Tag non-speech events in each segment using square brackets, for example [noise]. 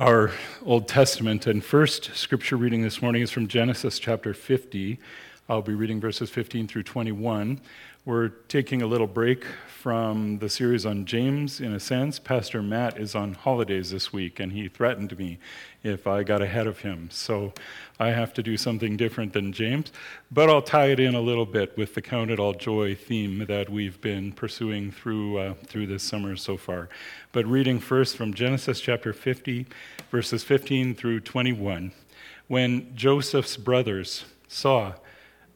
Our Old Testament and first scripture reading this morning is from Genesis chapter 50. I'll be reading verses 15 through 21. We're taking a little break from the series on James in a sense. Pastor Matt is on holidays this week, and he threatened me if I got ahead of him. So I have to do something different than James, but I'll tie it in a little bit with the Count It All Joy theme that we've been pursuing through, uh, through this summer so far. But reading first from Genesis chapter 50, verses 15 through 21. When Joseph's brothers saw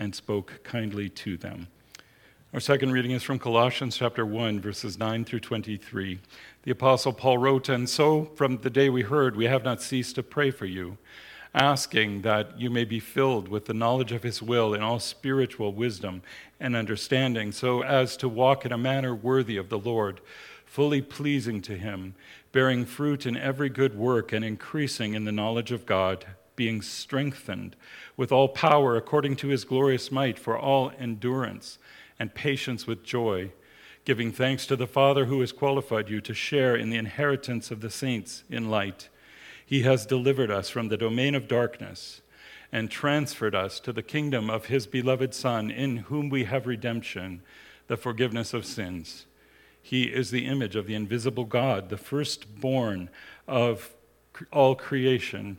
and spoke kindly to them. Our second reading is from Colossians chapter 1, verses 9 through 23. The Apostle Paul wrote, And so from the day we heard, we have not ceased to pray for you, asking that you may be filled with the knowledge of his will in all spiritual wisdom and understanding, so as to walk in a manner worthy of the Lord, fully pleasing to him, bearing fruit in every good work and increasing in the knowledge of God being strengthened with all power according to his glorious might for all endurance and patience with joy, giving thanks to the Father who has qualified you to share in the inheritance of the saints in light. He has delivered us from the domain of darkness and transferred us to the kingdom of his beloved Son, in whom we have redemption, the forgiveness of sins. He is the image of the invisible God, the firstborn of all creation.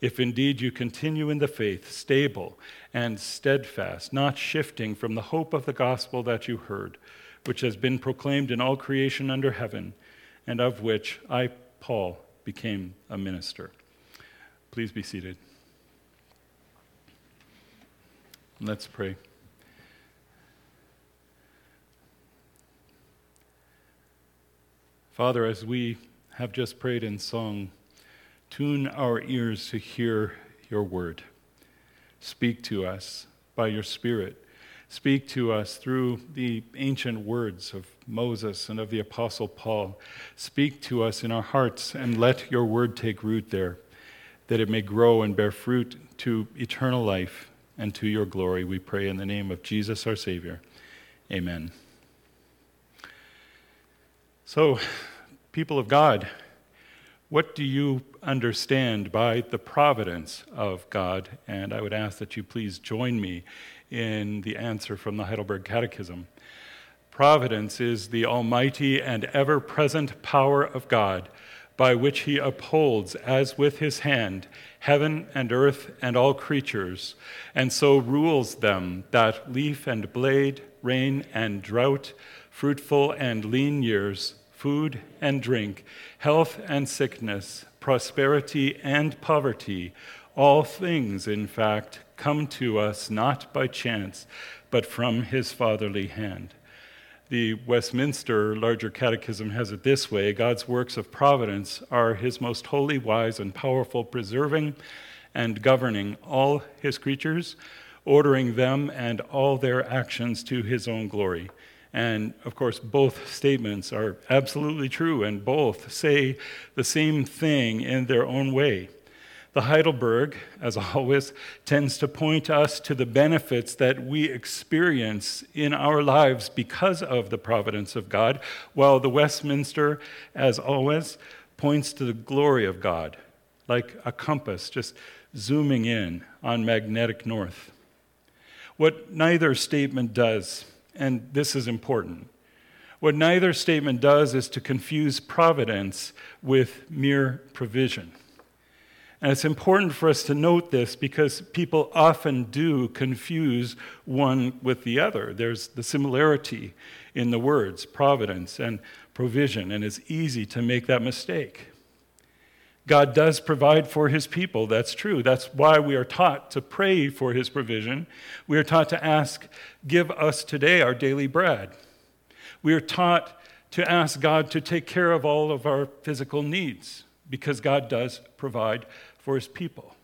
if indeed you continue in the faith, stable and steadfast, not shifting from the hope of the gospel that you heard, which has been proclaimed in all creation under heaven, and of which I, Paul, became a minister. Please be seated. Let's pray. Father, as we have just prayed in song, Tune our ears to hear your word. Speak to us by your Spirit. Speak to us through the ancient words of Moses and of the Apostle Paul. Speak to us in our hearts and let your word take root there, that it may grow and bear fruit to eternal life and to your glory. We pray in the name of Jesus our Savior. Amen. So, people of God, what do you understand by the providence of God? And I would ask that you please join me in the answer from the Heidelberg Catechism. Providence is the almighty and ever present power of God by which he upholds, as with his hand, heaven and earth and all creatures, and so rules them that leaf and blade, rain and drought, fruitful and lean years, food and drink, health and sickness, prosperity and poverty, all things, in fact, come to us not by chance, but from his fatherly hand. The Westminster Larger Catechism has it this way God's works of providence are his most holy, wise, and powerful, preserving and governing all his creatures, ordering them and all their actions to his own glory. And of course, both statements are absolutely true, and both say the same thing in their own way. The Heidelberg, as always, tends to point us to the benefits that we experience in our lives because of the providence of God, while the Westminster, as always, points to the glory of God, like a compass just zooming in on magnetic north. What neither statement does, and this is important, what neither statement does is to confuse providence with mere provision. And it's important for us to note this because people often do confuse one with the other. There's the similarity in the words, providence and provision, and it's easy to make that mistake. God does provide for his people, that's true. That's why we are taught to pray for his provision. We are taught to ask, Give us today our daily bread. We are taught to ask God to take care of all of our physical needs because God does provide for his people.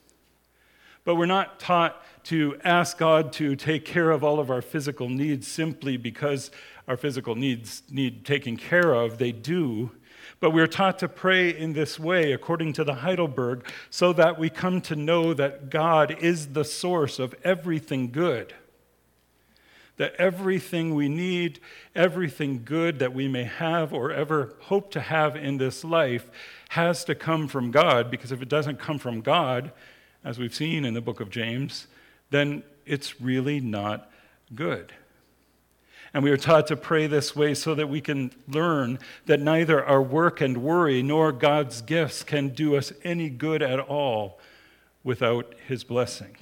But we're not taught to ask God to take care of all of our physical needs simply because our physical needs need taking care of. They do. But we're taught to pray in this way, according to the Heidelberg, so that we come to know that God is the source of everything good. That everything we need, everything good that we may have or ever hope to have in this life, has to come from God, because if it doesn't come from God, as we've seen in the book of James, then it's really not good. And we are taught to pray this way so that we can learn that neither our work and worry nor God's gifts can do us any good at all without His blessing.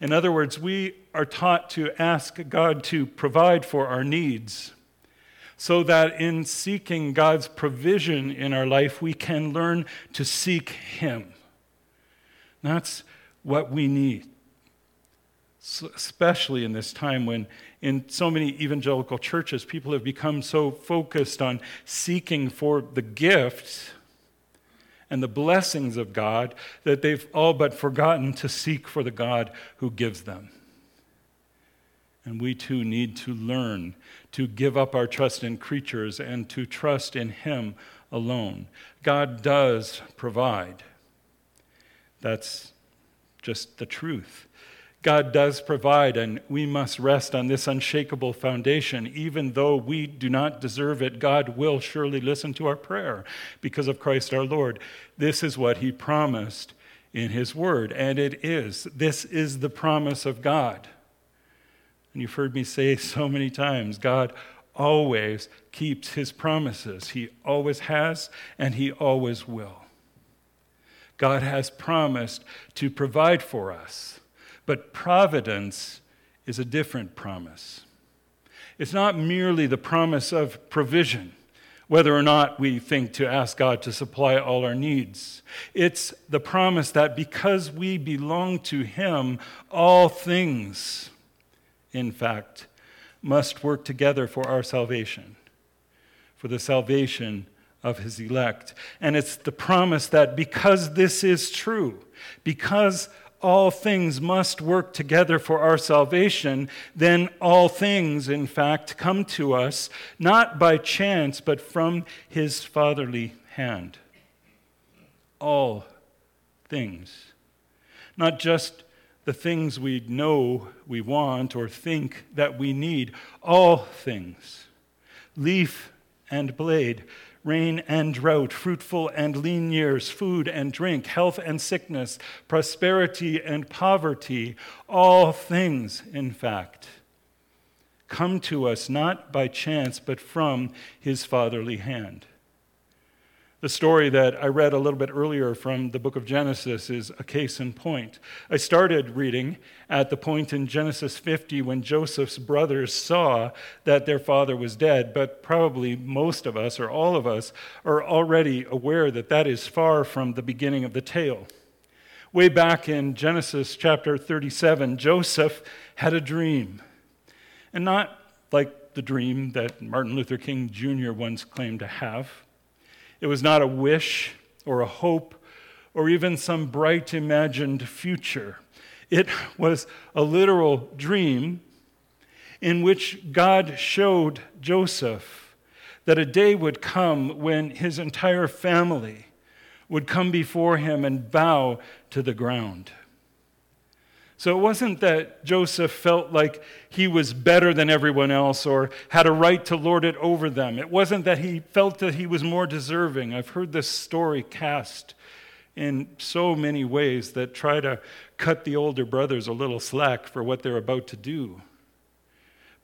In other words, we are taught to ask God to provide for our needs so that in seeking God's provision in our life, we can learn to seek Him. That's what we need, especially in this time when, in so many evangelical churches, people have become so focused on seeking for the gifts and the blessings of God that they've all but forgotten to seek for the God who gives them. And we too need to learn to give up our trust in creatures and to trust in Him alone. God does provide. That's just the truth. God does provide, and we must rest on this unshakable foundation. Even though we do not deserve it, God will surely listen to our prayer because of Christ our Lord. This is what He promised in His Word, and it is. This is the promise of God. And you've heard me say [laughs] so many times God always keeps his promises. He always has, and he always will. God has promised to provide for us, but providence is a different promise. It's not merely the promise of provision, whether or not we think to ask God to supply all our needs. It's the promise that because we belong to Him, all things in fact, must work together for our salvation, for the salvation of his elect. And it's the promise that because this is true, because all things must work together for our salvation, then all things, in fact, come to us not by chance, but from his fatherly hand. All things. Not just the things we know we want or think that we need, all things leaf and blade, rain and drought, fruitful and lean years, food and drink, health and sickness, prosperity and poverty, all things, in fact, come to us not by chance, but from his fatherly hand. The story that I read a little bit earlier from the book of Genesis is a case in point. I started reading at the point in Genesis 50 when Joseph's brothers saw that their father was dead, but probably most of us, or all of us, are already aware that that is far from the beginning of the tale. Way back in Genesis chapter 37, Joseph had a dream. And not like the dream that Martin Luther King Jr. once claimed to have. It was not a wish or a hope or even some bright imagined future. It was a literal dream in which God showed Joseph that a day would come when his entire family would come before him and bow to the ground. So it wasn't that Joseph felt like he was better than everyone else or had a right to lord it over them. It wasn't that he felt that he was more deserving. I've heard this story cast in so many ways that try to cut the older brothers a little slack for what they're about to do.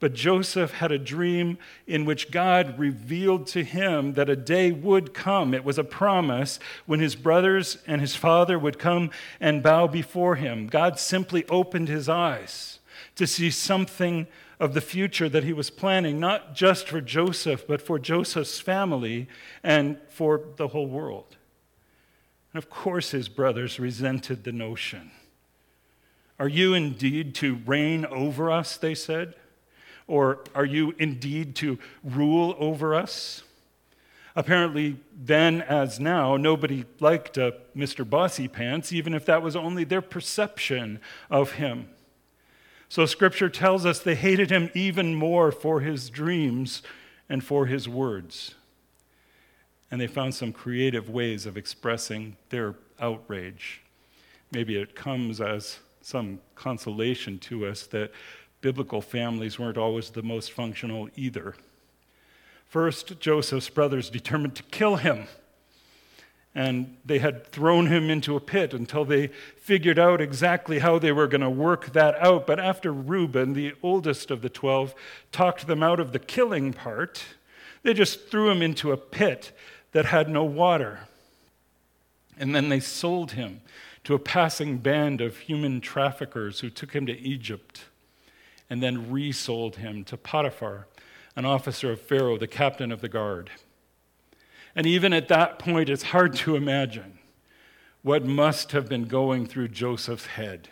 But Joseph had a dream in which God revealed to him that a day would come. It was a promise when his brothers and his father would come and bow before him. God simply opened his eyes to see something of the future that he was planning, not just for Joseph, but for Joseph's family and for the whole world. And of course, his brothers resented the notion. Are you indeed to reign over us? They said. Or are you indeed to rule over us? Apparently, then as now, nobody liked Mr. Bossy Pants, even if that was only their perception of him. So, scripture tells us they hated him even more for his dreams and for his words. And they found some creative ways of expressing their outrage. Maybe it comes as some consolation to us that biblical families weren't always the most functional either. First, Joseph's brothers determined to kill him. And they had thrown him into a pit until they figured out exactly how they were going to work that out. But after Reuben, the oldest of the 12, talked them out of the killing part, they just threw him into a pit that had no water. And then they sold him to a passing band of human traffickers who took him to Egypt and then resold him to Potiphar, an officer of Pharaoh, the captain of the guard. And even at that point, it's hard to imagine what must have been going through Joseph's head.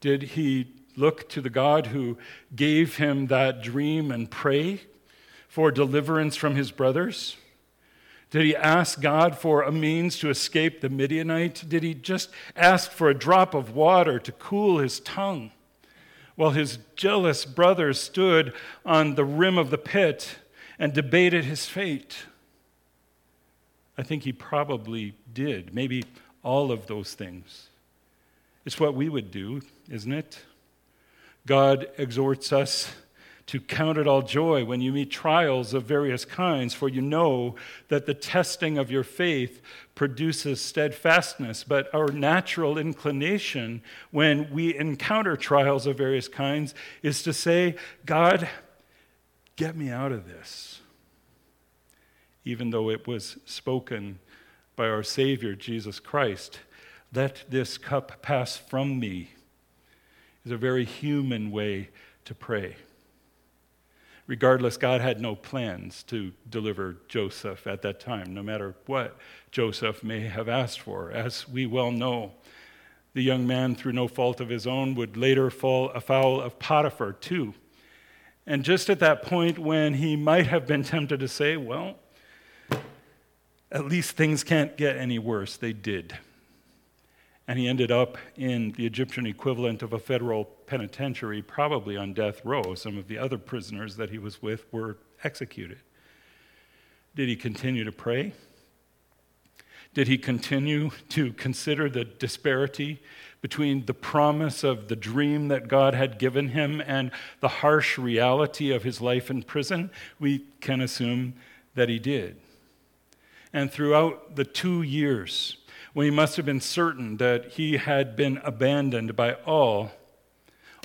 Did he look to the God who gave him that dream and pray for deliverance from his brothers? Did he ask God for a means to escape the Midianite? Did he just ask for a drop of water to cool his tongue? While his jealous brothers stood on the rim of the pit and debated his fate. I think he probably did, maybe all of those things. It's what we would do, isn't it? God exhorts us to count it all joy when you meet trials of various kinds, for you know that the testing of your faith produces steadfastness. But our natural inclination when we encounter trials of various kinds is to say, God, get me out of this. Even though it was spoken by our Savior, Jesus Christ, let this cup pass from me, is a very human way to pray. Regardless, God had no plans to deliver Joseph at that time, no matter what Joseph may have asked for. As we well know, the young man, through no fault of his own, would later fall afoul of Potiphar, too. And just at that point, when he might have been tempted to say, Well, at least things can't get any worse, they did and he ended up in the Egyptian equivalent of a federal penitentiary, probably on death row. Some of the other prisoners that he was with were executed. Did he continue to pray? Did he continue to consider the disparity between the promise of the dream that God had given him and the harsh reality of his life in prison? We can assume that he did. And throughout the two years when he must have been certain that he had been abandoned by all,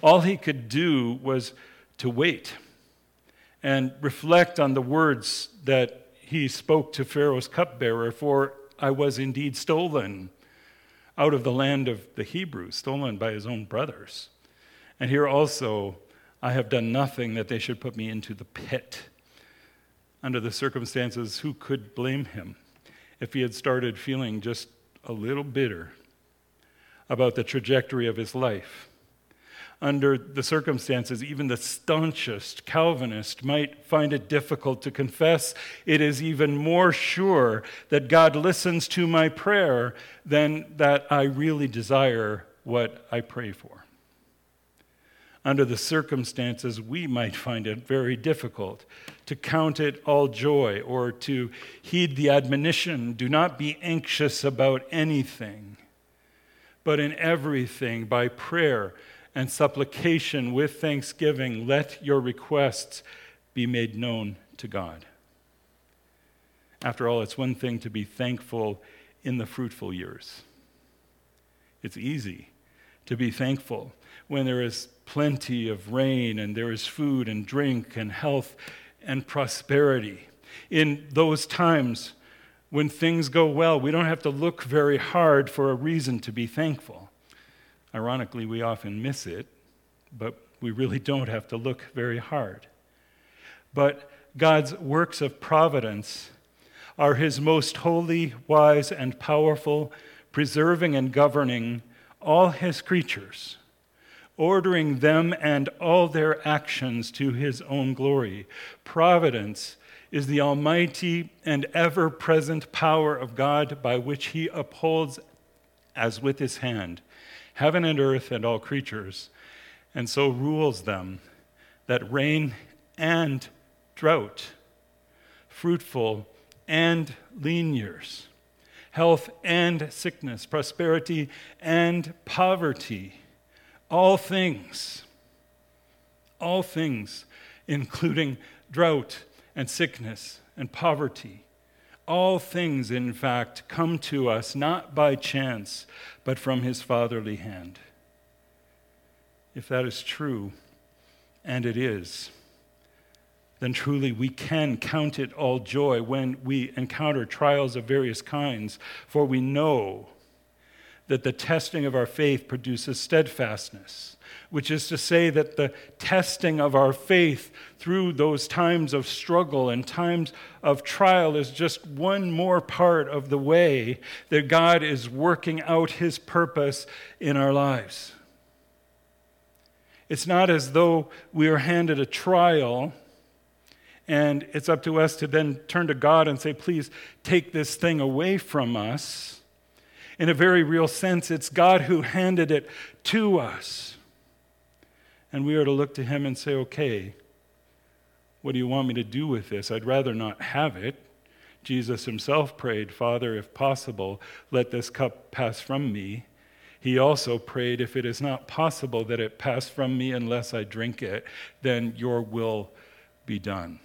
all he could do was to wait and reflect on the words that he spoke to Pharaoh's cupbearer, for I was indeed stolen out of the land of the Hebrews, stolen by his own brothers. And here also, I have done nothing that they should put me into the pit. Under the circumstances, who could blame him if he had started feeling just a little bitter about the trajectory of his life. under the circumstances, even the staunchest Calvinist might find it difficult to confess, it is even more sure that God listens to my prayer than that I really desire what I pray for. Under the circumstances, we might find it very difficult to count it all joy or to heed the admonition do not be anxious about anything, but in everything, by prayer, and supplication with thanksgiving, let your requests be made known to God. After all, it's one thing to be thankful in the fruitful years. It's easy to be thankful when there is plenty of rain and there is food and drink and health and prosperity. In those times when things go well, we don't have to look very hard for a reason to be thankful. Ironically, we often miss it, but we really don't have to look very hard. But God's works of providence are his most holy, wise, and powerful, preserving and governing all his creatures, ordering them and all their actions to his own glory. Providence is the almighty and ever present power of God by which he upholds, as with his hand, heaven and earth and all creatures, and so rules them that rain and drought, fruitful and lean years, health and sickness, prosperity and poverty, all things, all things, including drought and sickness and poverty. All things, in fact, come to us not by chance, but from his fatherly hand. If that is true, and it is, then truly we can count it all joy when we encounter trials of various kinds, for we know that the testing of our faith produces steadfastness which is to say that the testing of our faith through those times of struggle and times of trial is just one more part of the way that God is working out his purpose in our lives. It's not as though we are handed a trial and it's up to us to then turn to God and say, please take this thing away from us. In a very real sense, it's God who handed it to us. And we are to look to him and say, okay, what do you want me to do with this? I'd rather not have it. Jesus himself prayed, Father, if possible, let this cup pass from me. He also prayed, If it is not possible that it pass from me unless I drink it, then your will be done.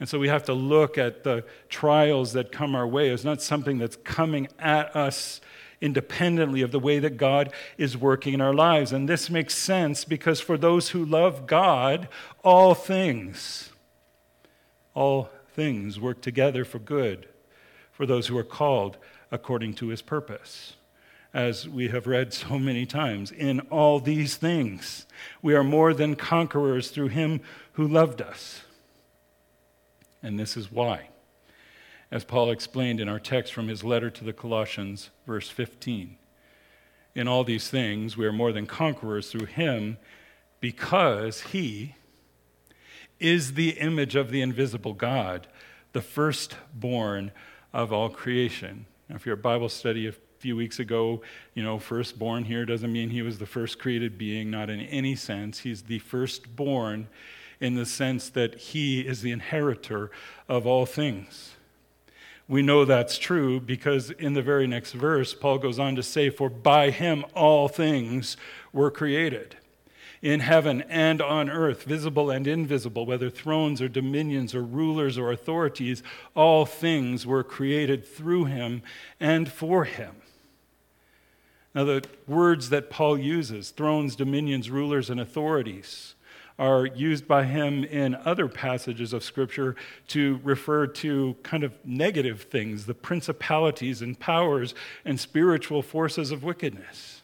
And so we have to look at the trials that come our way as not something that's coming at us independently of the way that God is working in our lives. And this makes sense because for those who love God, all things, all things work together for good for those who are called according to his purpose. As we have read so many times, in all these things, we are more than conquerors through him who loved us. And this is why as Paul explained in our text from his letter to the Colossians, verse 15. In all these things, we are more than conquerors through him because he is the image of the invisible God, the firstborn of all creation. Now, if you're a Bible study a few weeks ago, you know, firstborn here doesn't mean he was the first created being, not in any sense. He's the firstborn in the sense that he is the inheritor of all things. We know that's true because in the very next verse, Paul goes on to say, For by him all things were created, in heaven and on earth, visible and invisible, whether thrones or dominions or rulers or authorities, all things were created through him and for him. Now, the words that Paul uses thrones, dominions, rulers, and authorities are used by him in other passages of Scripture to refer to kind of negative things, the principalities and powers and spiritual forces of wickedness.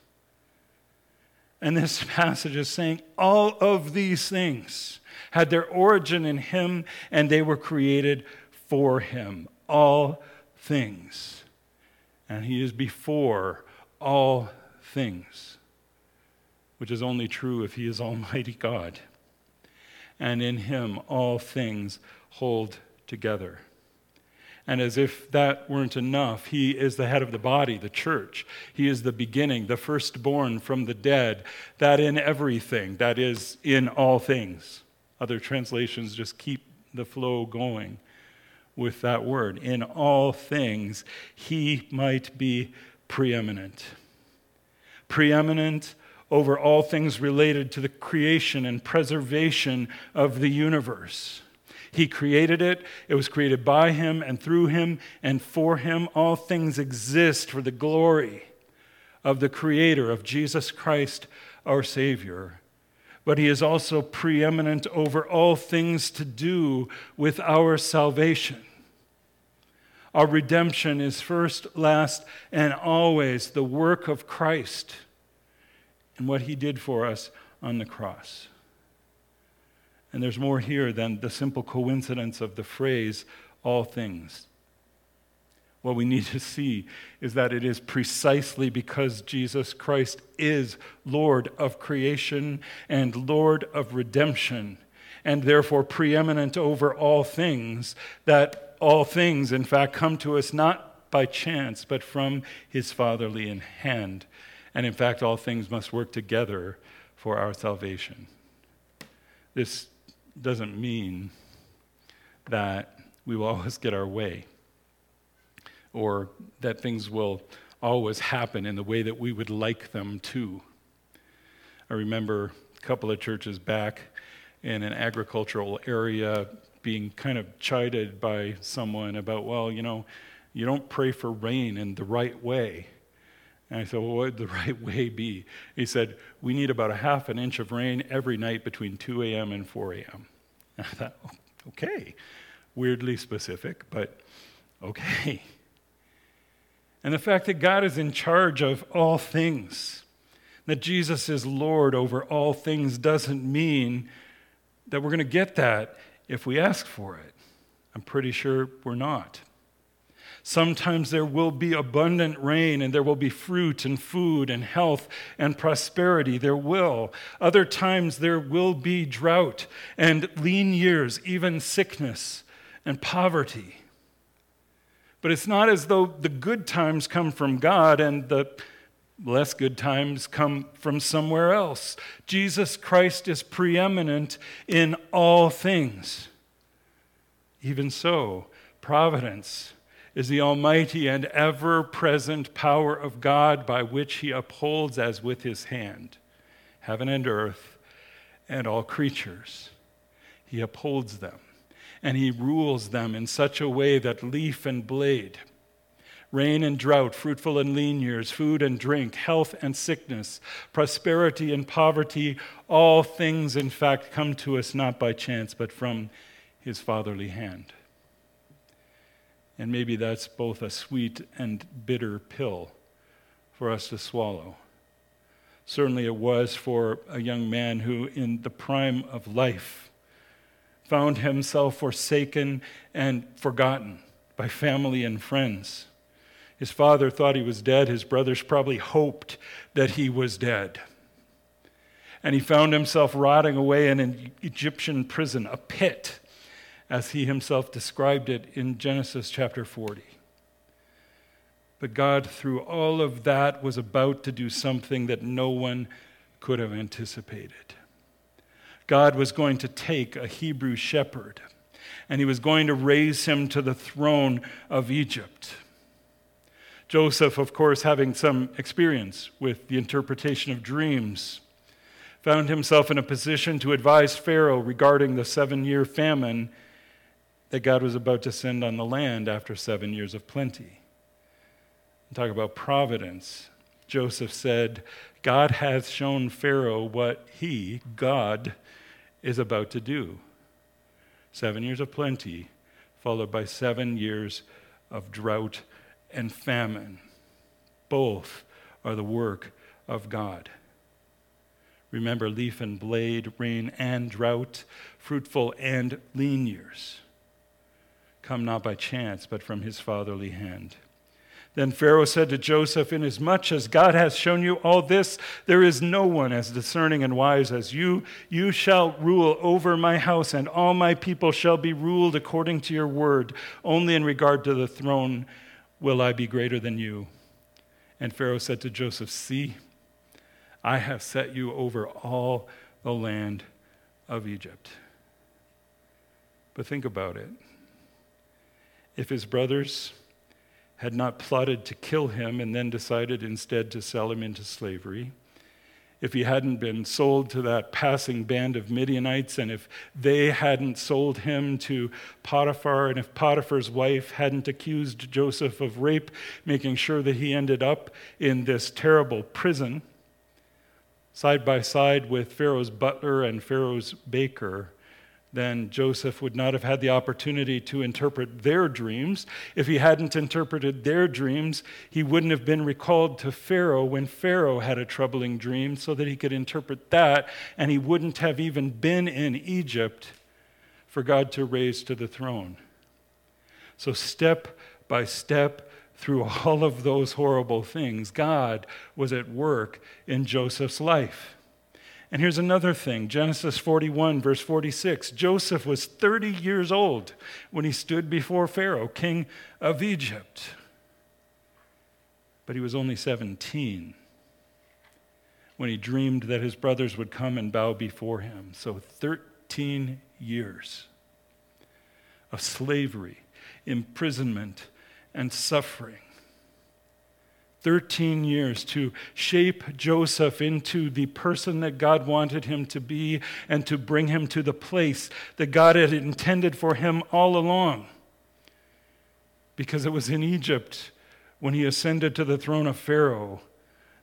And this [laughs] passage is saying all of these things had their origin in him and they were created for him. All things. And he is before all things. which is only true if he is Almighty God. And in him all things hold together. And as if that weren't enough, he is the head of the body, the church. He is the beginning, the firstborn from the dead, that in everything, that is, in all things. Other translations just keep the flow going with that word. In all things, he might be preeminent. Preeminent over all things related to the creation and preservation of the universe. He created it, it was created by Him and through Him and for Him. All things exist for the glory of the Creator, of Jesus Christ, our Savior. But He is also preeminent over all things to do with our salvation. Our redemption is first, last, and always the work of Christ and what he did for us on the cross. And there's more here than the simple coincidence of the phrase, all things. What we need to see is that it is precisely because Jesus Christ is Lord of creation and Lord of redemption, and therefore preeminent over all things, that all things, in fact, come to us not by chance, but from his fatherly hand and in fact, all things must work together for our salvation. This doesn't mean that we will [laughs] always get our way or that things will always happen in the way that we would like them to. I remember a couple of churches back in an agricultural area being kind of chided by someone about, well, you know, you don't pray for rain in the right way. And I said, Well, what would the [laughs] right way be? He said, We need about a half an inch of rain every night between 2 a.m. and 4 a.m. [laughs] I thought, Okay, weirdly specific, but okay. And the fact that God is in charge of all things, that Jesus is Lord over all things, doesn't mean that we're going to get that if we ask for it. I'm pretty sure we're not. Sometimes there will be abundant rain and there will be fruit and food and health and prosperity. There will. Other times there will be drought and lean years, even sickness and poverty. But it's not as though the good times come from God and the less good times come from somewhere else. Jesus Christ is preeminent in all things. Even so, providence is the almighty and ever present power of God by which he upholds as with his hand heaven and earth and all creatures. He upholds them and he rules them in such a way that leaf and blade, rain and drought, fruitful and lean years, food and drink, health and sickness, prosperity and poverty, all things, in fact, come to us not by chance, but from his fatherly hand. And maybe that's both a sweet and bitter pill for us to swallow. Certainly, it was for a young man who, in the prime of life, found himself forsaken and forgotten by family and friends. His father thought he was dead. His brothers probably hoped that he was dead. And he found himself rotting away in an Egyptian prison, a pit as he himself described it in Genesis chapter 40. But God, through all of that, was about to do something that no one could have anticipated. God was going to take a Hebrew shepherd and he was going to raise him to the throne of Egypt. Joseph, of course, having some experience with the interpretation of dreams, found himself in a position to advise Pharaoh regarding the seven year famine that God was about to send on the land after seven years of plenty. Talk about providence. Joseph said, God has shown Pharaoh what he, God, is about to do. Seven years of plenty, followed by seven years of drought and famine. Both are the work of God. Remember leaf and blade, rain and drought, fruitful and lean years come not by chance, but from his fatherly hand. Then Pharaoh said to Joseph, Inasmuch as God has shown you all this, there is no one as discerning and wise as you. You shall rule over my house, and all my people shall be ruled according to your word. Only in regard to the throne will I be greater than you. And Pharaoh said to Joseph, See, I have set you over all the land of Egypt. But think about it. If his brothers, had not plotted to kill him and then decided instead to sell him into slavery, if he hadn't been sold to that passing band of Midianites, and if they hadn't sold him to Potiphar, and if Potiphar's wife hadn't accused Joseph of rape, making sure that he ended up in this terrible prison, side by side with Pharaoh's butler and Pharaoh's baker, then Joseph would not have had the opportunity to interpret their dreams. If he hadn't interpreted their dreams, he wouldn't have been recalled to Pharaoh when Pharaoh had a troubling dream so that he could interpret that, and he wouldn't have even been in Egypt for God to raise to the throne. So, step by step, through all of those horrible things, God was at work in Joseph's life. And here's another thing Genesis 41, verse 46. Joseph was 30 years old when he stood before Pharaoh, king of Egypt. But he was only 17 when he dreamed that his brothers would come and bow before him. So 13 years of slavery, imprisonment, and suffering. 13 years to shape Joseph into the person that God wanted him to be and to bring him to the place that God had intended for him all along. Because it was in Egypt when he ascended to the throne of Pharaoh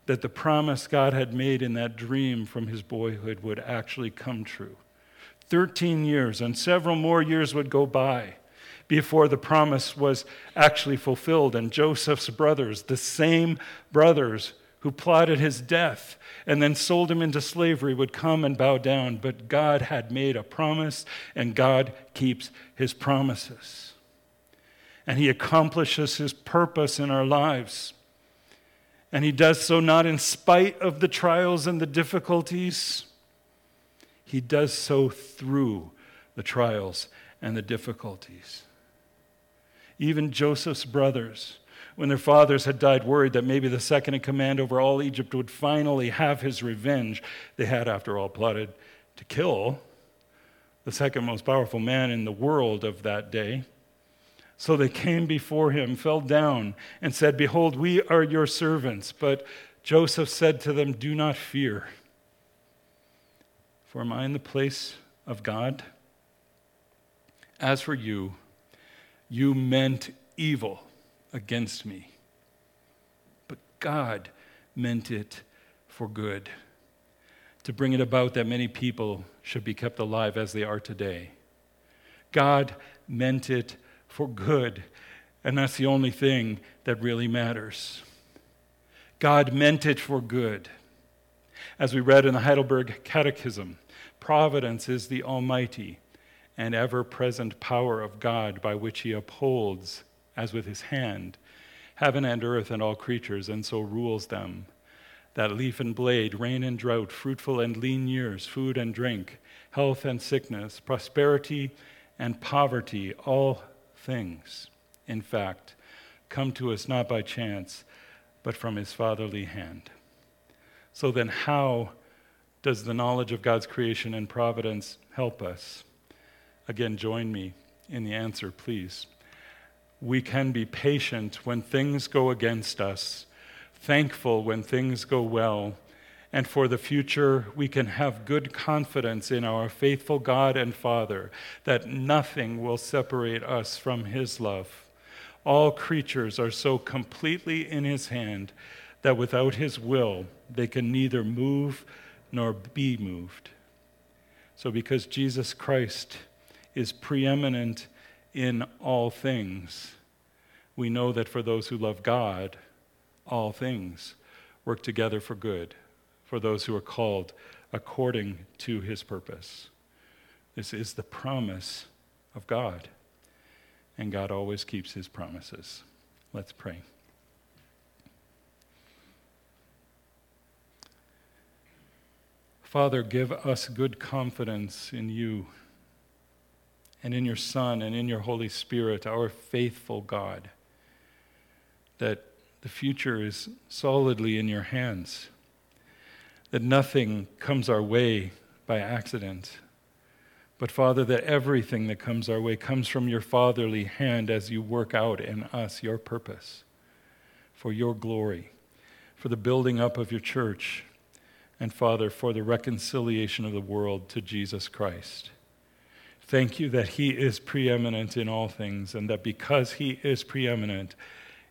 that the promise God had made in that dream from his boyhood would actually come true. 13 years, and several more years would go by before the promise was actually fulfilled. And Joseph's brothers, the same brothers who plotted his death and then sold him into slavery, would come and bow down. But God had made a promise, and God keeps his promises. And he accomplishes his purpose in our lives. And he does so not in spite of the trials and the difficulties, he does so through the trials and the difficulties. Even Joseph's brothers, when their fathers had died, worried that maybe the second in command over all Egypt would finally have his revenge. They had, after all, plotted to kill the second most powerful man in the world of that day. So they came before him, fell down, and said, Behold, we are your servants. But Joseph said to them, Do not fear, for am I in the place of God? As for you, you meant evil against me. But God meant it for good, to bring it about that many people should be kept alive as they are today. God meant it for good, and that's the only thing that really matters. God meant it for good. As we read in the Heidelberg Catechism, providence is the Almighty and ever present power of God by which he upholds, as with his hand, heaven and earth and all creatures, and so rules them. That leaf and blade, rain and drought, fruitful and lean years, food and drink, health and sickness, prosperity and poverty, all things, in fact, come to us not by chance, but from his fatherly hand. So then, how does the knowledge of God's creation and providence help us? Again, join me in the answer, please. We can be patient when things go against us, thankful when things go well, and for the future, we can have good confidence in our faithful God and Father that nothing will separate us from His love. All creatures are so completely in His hand that without His will, they can neither move nor be moved. So, because Jesus Christ is preeminent in all things. We know that for those who love God, all things work together for good, for those who are called according to his purpose. This is the promise of God, and God always keeps his promises. Let's pray. Father, give us good confidence in you and in your Son and in your Holy Spirit, our faithful God, that the future is solidly in your hands, that nothing comes our way by accident. But, Father, that everything that comes our way comes from your fatherly hand as you work out in us your purpose for your glory, for the building up of your church, and, Father, for the reconciliation of the world to Jesus Christ. Thank you that He is preeminent in all things, and that because He is preeminent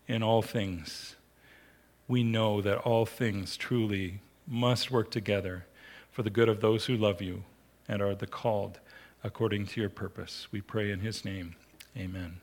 in all things, we know that all things truly must work together for the good of those who love you and are the called according to your purpose. We pray in His name. Amen.